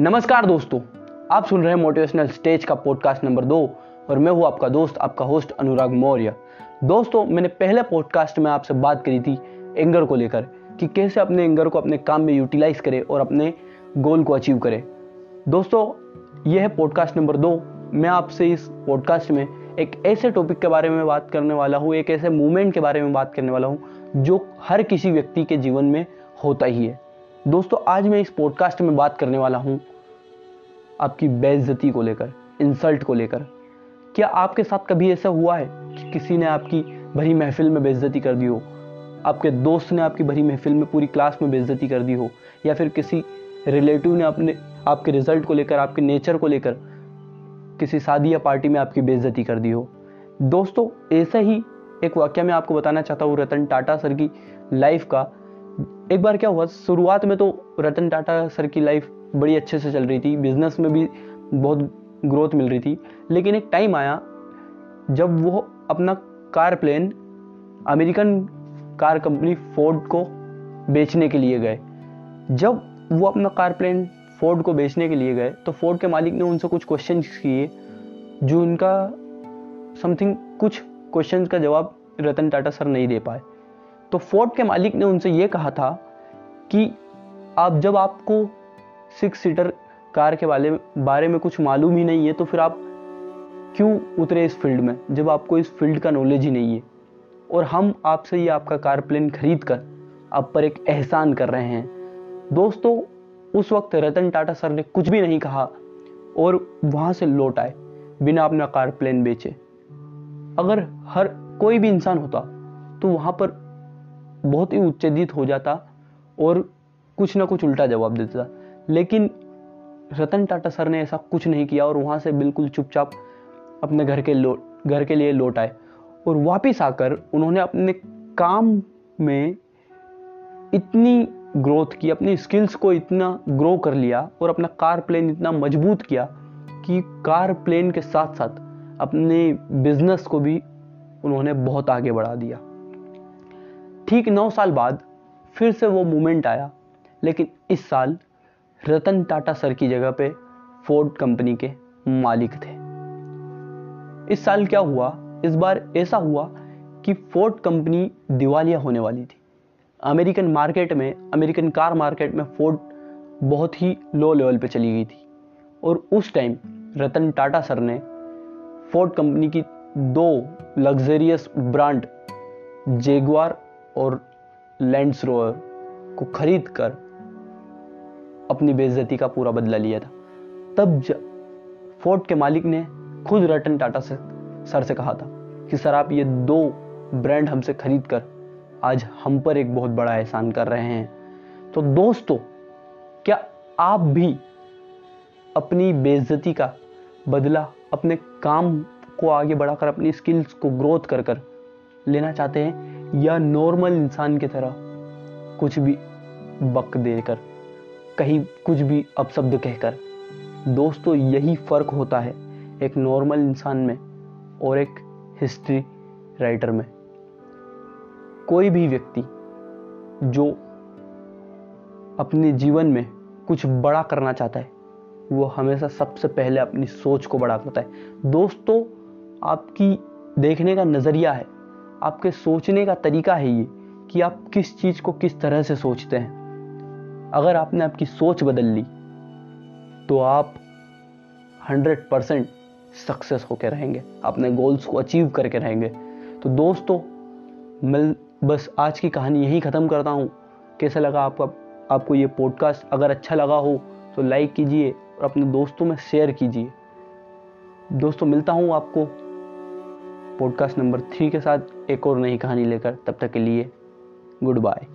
नमस्कार दोस्तों, आप सुन रहे हैं मोटिवेशनल स्टेज का पॉडकास्ट नंबर दो और मैं हूँ आपका दोस्त, आपका होस्ट अनुराग मौर्य। दोस्तों, मैंने पहले पॉडकास्ट में आपसे बात करी थी एंगर को लेकर कि कैसे अपने एंगर को अपने काम में यूटिलाइज करें और अपने गोल को अचीव करें। दोस्तों, यह है पॉडकास्ट नंबर दो। मैं आपसे इस पॉडकास्ट में एक ऐसे टॉपिक के बारे में बात करने वाला हूँ, एक ऐसे मूवमेंट के बारे में बात करने वाला हूँ जो हर किसी व्यक्ति के जीवन में होता ही है। दोस्तों, आज मैं इस पॉडकास्ट में बात करने वाला हूँ आपकी बेइज्जती को लेकर इंसल्ट को लेकर। क्या आपके साथ कभी ऐसा हुआ है कि किसी ने आपकी भरी महफिल में बेइज्जती कर दी हो? आपके दोस्त ने आपकी भरी महफिल में पूरी क्लास में बेइज्जती कर दी हो? या फिर किसी रिलेटिव ने अपने आपके रिज़ल्ट को लेकर, आपके नेचर को लेकर किसी शादी या पार्टी में आपकी बेइज्जती कर दी हो? दोस्तों, ऐसा ही एक वाक्य मैं आपको बताना चाहता हूँ, रतन टाटा सर की लाइफ का। एक बार क्या हुआ, शुरुआत में तो रतन टाटा सर की लाइफ बड़ी अच्छे से चल रही थी बिज़नेस में भी बहुत ग्रोथ मिल रही थी, लेकिन एक टाइम आया, जब वो अपना कार प्लेन अमेरिकन कार कंपनी फोर्ड को बेचने के लिए गए। जब वो अपना कार प्लेन फोर्ड को बेचने के लिए गए तो फोर्ड के मालिक ने उनसे कुछ क्वेश्चन किए, जो उनका समथिंग कुछ क्वेश्चन का जवाब रतन टाटा सर नहीं दे पाए। तो फोर्ड के मालिक ने उनसे ये कहा था कि आप जब आपको सिक्स सीटर कार के बारे बारे में कुछ मालूम ही नहीं है तो फिर आप क्यों उतरे इस फ़ील्ड में, जब आपको इस फ़ील्ड का नॉलेज ही नहीं है? और हम आपसे ये आपका कार प्लेन खरीद कर आप पर एक एहसान कर रहे हैं। दोस्तों, उस वक्त रतन टाटा सर ने कुछ भी नहीं कहा और वहाँ से लौट आए, बिना अपना कार प्लेन बेचे। अगर हर कोई भी इंसान होता तो वहाँ पर बहुत ही उच्चेदित हो जाता और कुछ ना कुछ उल्टा जवाब देता। लेकिन रतन टाटा सर ने ऐसा कुछ नहीं किया और वहाँ से बिल्कुल चुपचाप अपने घर के लो, घर के लिए लौट आए। और वापस आकर उन्होंने अपने काम में इतनी ग्रोथ की, अपनी स्किल्स को इतना ग्रो कर लिया और अपना कार प्लेन इतना मज़बूत किया कि कार प्लेन के साथ साथ अपने बिज़नेस को भी उन्होंने बहुत आगे बढ़ा दिया। ठीक नौ साल बाद फिर से वो मोमेंट आया। लेकिन इस साल रतन टाटा सर की जगह पे फोर्ड कंपनी के मालिक थे। इस साल क्या हुआ? इस बार ऐसा हुआ कि फोर्ड कंपनी दिवालिया होने वाली थी। अमेरिकन मार्केट में, अमेरिकन कार मार्केट में फोर्ड बहुत ही लो लेवल पे चली गई थी। और उस टाइम रतन टाटा सर ने फोर्ड कंपनी की दो लग्जरियस ब्रांड जेगवार और लैंड्स रोवर को खरीद कर अपनी बेइज्जती का पूरा बदला लिया था। तब फोर्ट के मालिक ने खुद रतन टाटा से, सर से कहा था कि, सर, आप ये दो ब्रांड हमसे खरीद कर आज हम पर एक बहुत बड़ा एहसान कर रहे हैं। तो दोस्तों, क्या आप भी अपनी बेइज्जती का बदला, अपने काम को आगे बढ़ाकर, अपनी स्किल्स को ग्रोथ कर कर लेना चाहते हैं? या नॉर्मल इंसान की तरह कुछ भी बक देकर, कहीं कुछ भी अपशब्द कहकर, दोस्तों, यही फ़र्क होता है एक नॉर्मल इंसान में और एक हिस्ट्री राइटर में। कोई भी व्यक्ति जो अपने जीवन में कुछ बड़ा करना चाहता है, वो हमेशा सबसे पहले अपनी सोच को बड़ा करता है। दोस्तों, आपकी देखने का नज़रिया है आपके सोचने का तरीका है ये, कि आप किस चीज़ को किस तरह से सोचते हैं। अगर आपने आपकी सोच बदल ली तो आप 100 परसेंट सक्सेस होकर रहेंगे, अपने गोल्स को अचीव करके रहेंगे। तो दोस्तों मिल बस आज की कहानी यही ख़त्म करता हूँ। कैसा लगा आपका आपको ये पॉडकास्ट अगर अच्छा लगा हो तो लाइक कीजिए और अपने दोस्तों में शेयर कीजिए। दोस्तों, मिलता हूँ आपको। पॉडकास्ट नंबर थ्री के साथ एक और नई कहानी लेकर तब तक के लिए गुड बाय।